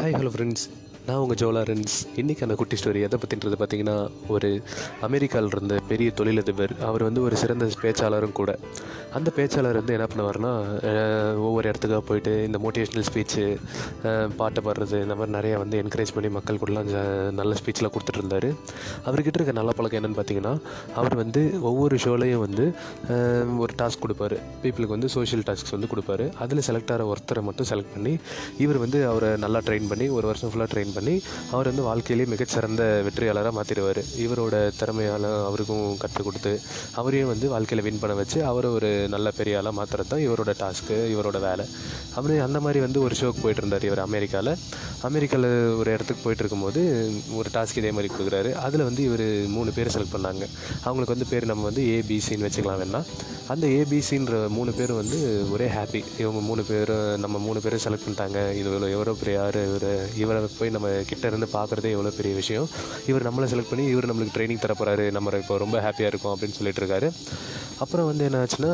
hi hello friends. நான் உங்கள் ஜோலாரன்ஸ் அந்த குட்டி ஸ்டோரி எதை பற்றின்றது பார்த்தீங்கன்னா ஒரு அமெரிக்காவில் இருந்த பெரிய தொழிலதிபர் அவர் வந்து ஒரு சிறந்த பேச்சாளரும் கூட. அந்த பேச்சாளர் வந்து என்ன பண்ணுவார்னா ஒவ்வொரு இடத்துக்காக போயிட்டு இந்த மோட்டிவேஷ்னல் ஸ்பீச்சு பாட்டை பாடுறது இந்த மாதிரி நிறையா வந்து என்கரேஜ் பண்ணி மக்கள் கூடலாம் நல்ல ஸ்பீச்லாம் கொடுத்துட்டு இருந்தார். அவர்கிட்ட இருக்க நல்ல பழக்கம் என்னென்னு பார்த்தீங்கன்னா அவர் வந்து ஒவ்வொரு ஷோலையும் வந்து ஒரு டாஸ்க் கொடுப்பாரு. பீப்புளுக்கு வந்து சோஷியல் டாஸ்க்ஸ் வந்து கொடுப்பாரு. அதில் செலக்ட் ஆகிற ஒருத்தரை மட்டும் செலக்ட் பண்ணி இவர் வந்து அவரை நல்லா ட்ரெயின் பண்ணி ஒரு வருஷம் ஃபுல்லாக ட்ரெயின் பண்ணி அவர் வந்து வாழ்க்கையிலேயே மிகச்சிறந்த வெற்றியாளராக மாற்றிடுவார் இவரோட திறமையால் அவருக்கும் கற்றுக் கொடுத்து அவரையும் வந்து வாழ்க்கையில் வின் பண்ண வச்சு அவரை ஒரு நல்ல பெரிய ஆளாக மாற்றுறது தான் இவரோட டாஸ்க்கு இவரோட வேலை. அப்படி அந்த மாதிரி வந்து ஒரு ஷோக்கு போயிட்டு இருந்தார் இவர் அமெரிக்காவில் அமெரிக்காவில் ஒரு இடத்துக்கு போயிட்டு இருக்கும்போது ஒரு டாஸ்க் இதே மாதிரி கொடுக்குறாரு. அதில் வந்து இவர் மூணு பேர் செலக்ட் பண்ணாங்க. அவங்களுக்கு வந்து பேர் நம்ம வந்து ஏபிசின்னு வச்சுக்கலாம் வேணா. அந்த ஏபிசின்ற மூணு பேர் வந்து ஒரே ஹாப்பி இவங்க மூணு பேரும் நம்ம மூணு பேரும் செலக்ட் பண்ணிட்டாங்க. இது இவ்வளோ எவ்வளோ பெரிய யார் இவர்? இவரை போய் நம்ம கிட்ட இருந்து பார்க்குறதே எவ்வளோ பெரிய விஷயம். இவர் நம்மளை செலக்ட் பண்ணி இவர் நம்மளுக்கு ட்ரைனிங் தர போகிறாரு நம்ம இப்போ ரொம்ப ஹாப்பியாக இருக்கும் அப்படின்னு சொல்லிட்டு இருக்காரு. அப்புறம் வந்து என்ன ஆச்சுன்னா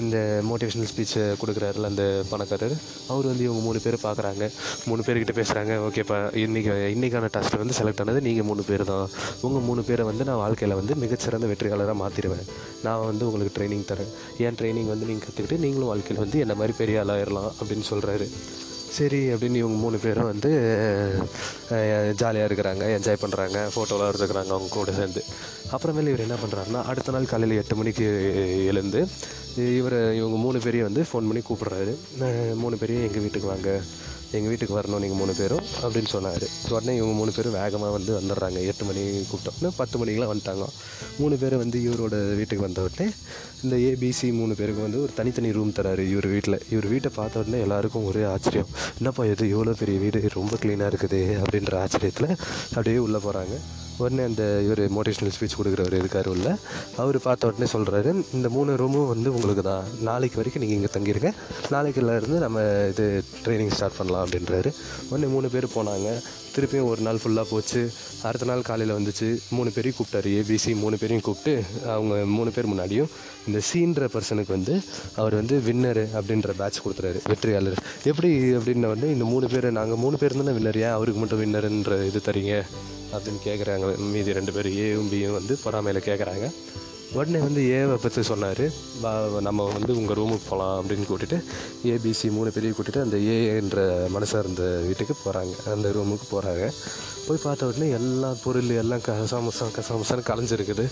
இந்த மோட்டிவேஷனல் ஸ்பீச்சை கொடுக்குறாருல அந்த பணக்காரர். அவர் வந்து இவங்க மூணு பேர் பார்க்குறாங்க மூணு பேர்கிட்ட பேசுகிறாங்க ஓகேப்பா இன்றைக்கி இன்றைக்கான டாஸ்கில் வந்து செலக்ட் ஆனது நீங்கள் மூணு பேர் தான். உங்கள் மூணு பேரை வந்து நான் வாழ்க்கையில் வந்து மிகச்சிறந்த வெற்றியாளராக மாற்றிடுவேன் நான் வந்து உங்களுக்கு ட்ரைனிங் தரேன். என் ட்ரைனிங் வந்து நீங்கள் கற்றுக்கிட்டு நீங்களும் வாழ்க்கையில் வந்து என்ன மாதிரி பெரிய ஆளாயிடலாம் அப்படின்னு சொல்கிறாரு சரி அப்படின்னு இவங்க மூணு பேரும் வந்து ஜாலியாக இருக்கிறாங்க என்ஜாய் பண்ணுறாங்க ஃபோட்டோலாம் எடுத்துக்கிறாங்க அவங்க கூட சேர்ந்து. அப்புறமேல இவர் என்ன பண்ணுறாருன்னா அடுத்த நாள் காலையில் எட்டு மணிக்கு எழுந்து இவர் இவங்க மூணு பேரையும் வந்து ஃபோன் பண்ணி கூப்பிட்றாரு. மூணு பேரையும் எங்கள் வீட்டுக்கு வாங்க எங்கள் வீட்டுக்கு வரணும் நீங்கள் மூணு பேரும் அப்படின்னு சொன்னார். உடனே இவங்க மூணு பேரும் வேகமாக வந்து வந்துடுறாங்க. எட்டு மணி கூப்பிட்டோம்னா பத்து மணிக்கெலாம் வந்துட்டாங்க. மூணு பேர் வந்து இவரோட வீட்டுக்கு வந்த உடனே இந்த ஏபிசி மூணு பேருக்கு வந்து ஒரு தனித்தனி ரூம் தராரு இவர் வீட்டில் இவர் வீட்டை பார்த்த உடனே எல்லாருக்கும் ஒரே ஆச்சரியம். என்னப்பா இது? இவ்வளோ பெரிய வீடு. ரொம்ப க்ளீனாக இருக்குது. அப்படின்ற ஆச்சரியத்தில் அப்படியே உள்ளே போகிறாங்க உடனே அந்த இவர் மோட்டிவேஷனல் ஸ்பீச் கொடுக்குறவர் இருக்கார் உள்ள. அவர் பார்த்த உடனே சொல்கிறாரு இந்த மூணு ரூமும் வந்து உங்களுக்கு தான். நாளைக்கு வரைக்கும் நீங்கள் இங்கே தங்கியிருங்க நாளைக்குள்ள இருந்து நம்ம இது ட்ரைனிங் ஸ்டார்ட் பண்ணலாம் அப்படின்றாரு. உடனே மூணு பேர் போனாங்க. திருப்பியும் ஒரு நாள் ஃபுல்லாக போச்சு. அடுத்த நாள் காலையில் வந்துச்சு. மூணு பேரையும் கூப்பிட்டாரு ஏபிசி மூணு பேரையும் கூப்பிட்டு அவங்க மூணு பேர் முன்னாடியும் இந்த சீன்ற பர்சனுக்கு வந்து அவர் வந்து வின்னரு அப்படின்ற பேட்ச் கொடுத்துறாரு வெற்றியாளர். எப்படி அப்படின்ன வந்து இந்த மூணு பேர் நாங்கள் மூணு பேர் தானே வின்னர் ஏன் அவருக்கு மட்டும் வின்னருன்ற இது தரீங்க? அப்படின்னு கேட்குறாங்க மீதி ரெண்டு பேர் ஏவும் பியும் வந்து பொறாமையில் கேட்குறாங்க உடனே வந்து ஏவை பற்றி சொன்னார். நம்ம வந்து உங்கள் ரூமுக்கு போகலாம் அப்படின்னு கூட்டிகிட்டு ஏபிசி மூணு பேரையும் கூட்டிகிட்டு அந்த ஏன்ற மனசாக இருந்த வீட்டுக்கு போகிறாங்க அந்த ரூமுக்கு போகிறாங்க போய் பார்த்த உடனே எல்லா பொருள் எல்லாம் கசாமசம் கசாமசான்னு கலைஞ்சிருக்குது.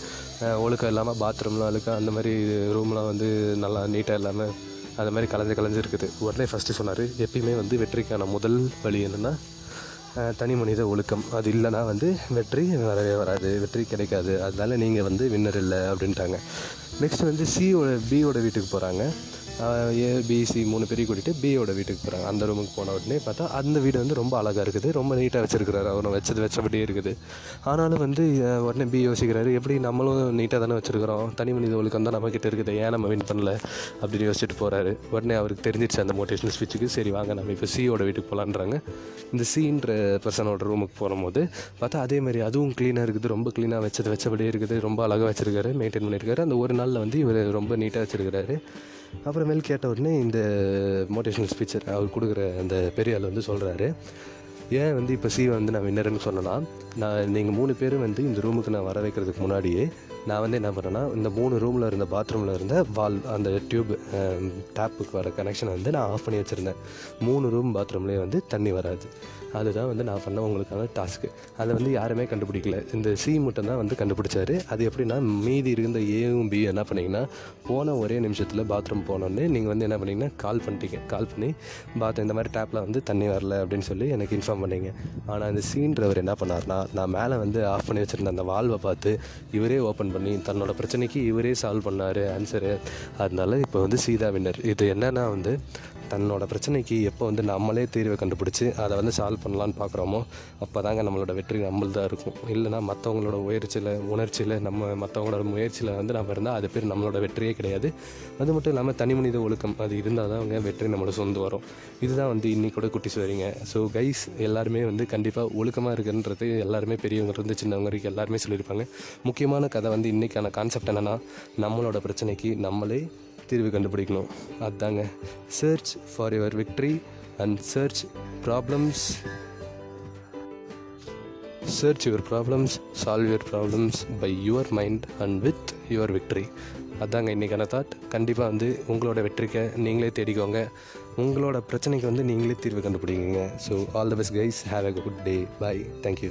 ஒழுக்கம் இல்லாமல் பாத்ரூம்லாம் அழுக்க அந்த மாதிரி ரூம்லாம் வந்து நல்லா நீட்டாக இல்லாமல் அந்த மாதிரி கலைஞ்சு கலைஞ்சிருக்குது. உடனே ஃபஸ்ட்டு சொன்னார் எப்பயுமே வந்து வெற்றிக்கான முதல் வழி என்னென்னா தனி மனித ஒழுக்கம். அது இல்லைன்னா வந்து வெற்றி வரவே வராது வெற்றி கிடைக்காது. அதனால் நீங்கள் வந்து வின்னர் இல்லை அப்படின்ட்டாங்க. நெக்ஸ்ட் வந்து சியோட பியோட வீட்டுக்கு போகிறாங்க ஏ பிசி மூணு பேரையும் கூட்டிகிட்டு பியோட வீட்டுக்கு போகிறாங்க அந்த ரூமுக்கு போன உடனே பார்த்தா அந்த வீடு வந்து ரொம்ப அழகாக இருக்குது. ரொம்ப நீட்டாக வச்சுருக்கிறாரு. அவரை வச்சது வச்சபடியே இருக்குது. ஆனாலும் வந்து உடனே பி யோசிக்கிறாரு. எப்படி நம்மளும் நீட்டாக தானே வச்சுருக்கிறோம். தனி மனித ஒழுக்கம் தான் நம்மக்கிட்ட இருக்குது. ஏன் நம்ம வின் பண்ணல? அப்படின்னு யோசிச்சுட்டு போகிறாரு உடனே அவருக்கு தெரிஞ்சிருச்சு அந்த மோட்டிவேஷனல் ஸ்பீச்சுக்கு சரி வாங்க நம்ம இப்போ சியோட வீட்டுக்கு போகலான்றாங்க இந்த சீன்ற பர்சனோட ரூமுக்கு போகும்போது பார்த்தா அதே மாதிரி அதுவும் க்ளீனாக இருக்குது. ரொம்ப க்ளீனாக வச்சது வச்சபடியே இருக்குது. ரொம்ப அழகாக வச்சுருக்காரு. மெயின்டைன் பண்ணியிருக்காரு அந்த ஒரு நாளில் வந்து இவர் ரொம்ப நீட்டாக வச்சுருக்கிறாரு. அப்புறமேல் கேட்ட உடனே இந்த மோட்டிவேஷனல் ஸ்பீச்சர் அவர் கொடுக்குற அந்த பெரிய வந்து சொல்கிறாரு ஏன் வந்து இப்போ சி வந்து நான் வின்னர்னு சொன்னேன்னா நான் நீங்கள் மூணு பேரும் வந்து இந்த ரூமுக்கு நான் வர வைக்கிறதுக்கு முன்னாடியே நான் வந்து என்ன பண்ணேன்னா இந்த மூணு ரூமில் இருந்த பாத்ரூமில் இருந்த வால் அந்த டியூப் டேப்புக்கு வர கனெக்ஷனை வந்து நான் ஆஃப் பண்ணி வச்சுருந்தேன். மூணு ரூம் பாத்ரூம்லேயே வந்து தண்ணி வராது. அதுதான் வந்து நான் பண்ண உங்களுக்கான டாஸ்க்கு அதை வந்து யாருமே கண்டுபிடிக்கல. இந்த சி மட்டும் தான் வந்து கண்டுபிடிச்சாரு. அது எப்படின்னா மீதி இருந்த ஏவும் பியும் என்ன பண்ணிங்கன்னா போன ஒரே நிமிஷத்தில் பாத்ரூம் போனோடனே நீங்கள் வந்து என்ன பண்ணீங்கன்னா கால் பண்ணிட்டீங்க. கால் பண்ணி பாத்ரூம் இந்த மாதிரி டேப்பில் வந்து தண்ணி வரல அப்படின்னு சொல்லி எனக்கு இன்ஃபார்ம் பண்ணீங்க. ஆனால் அந்த சீன்றவர் என்ன பண்ணார்னா நான் மேலே வந்து ஆஃப் பண்ணி வச்சுருந்த அந்த வால்வை பார்த்து இவரே ஓப்பன் பண்ணி தன்னோட பிரச்சனைக்கு இவரே சால்வ் பண்ணார் ஆன்சரு அதனால இப்போ வந்து சீதா வின்னர் இது என்னென்னா வந்து தன்னோட பிரச்சனைக்கு எப்போ வந்து நம்மளே தீர்வை கண்டுபிடிச்சி அதை வந்து சால்வ் பண்ணலான்னு பார்க்குறோமோ அப்போ தாங்க நம்மளோட வெற்றி நம்மள்தான் இருக்கும். இல்லைன்னா மற்றவங்களோட உயர்ச்சியில் உணர்ச்சியில் நம்ம மற்றவங்களோட முயற்சியில் வந்து நம்ம இருந்தால் அது பேர் நம்மளோட வெற்றியே கிடையாது. அது மட்டும் இல்லாமல் தனி மனித ஒழுக்கம் அது இருந்தால் தான் அவங்க வெற்றி நம்மளோட சொந்து வரும். இதுதான் வந்து இன்றைக்கூட கூட குட்டி சொல்றீங்க. ஸோ கைஸ் எல்லாருமே வந்து கண்டிப்பாக ஒழுக்கமாக இருக்குன்றது எல்லாருமே பெரியவங்க இருந்து சின்னவங்க வரைக்கும் எல்லாருமே சொல்லியிருப்பாங்க. முக்கியமான கதை வந்து இன்றைக்கான கான்செப்ட் என்னென்னா நம்மளோட பிரச்சனைக்கு நம்மளே தீர்வு கண்டுபிடிக்கணும். அதுதாங்க search for your victory and search problems search your problems solve your problems by your mind and with your victory அதாங்க இன்றைக்கான தாட் கண்டிப்பாக வந்து உங்களோட வெற்றிக்கை நீங்களே தேடிக்கோங்க. உங்களோட பிரச்சனைக்கு வந்து நீங்களே தீர்வு கண்டுபிடிங்க. So all the best guys have a good day bye thank you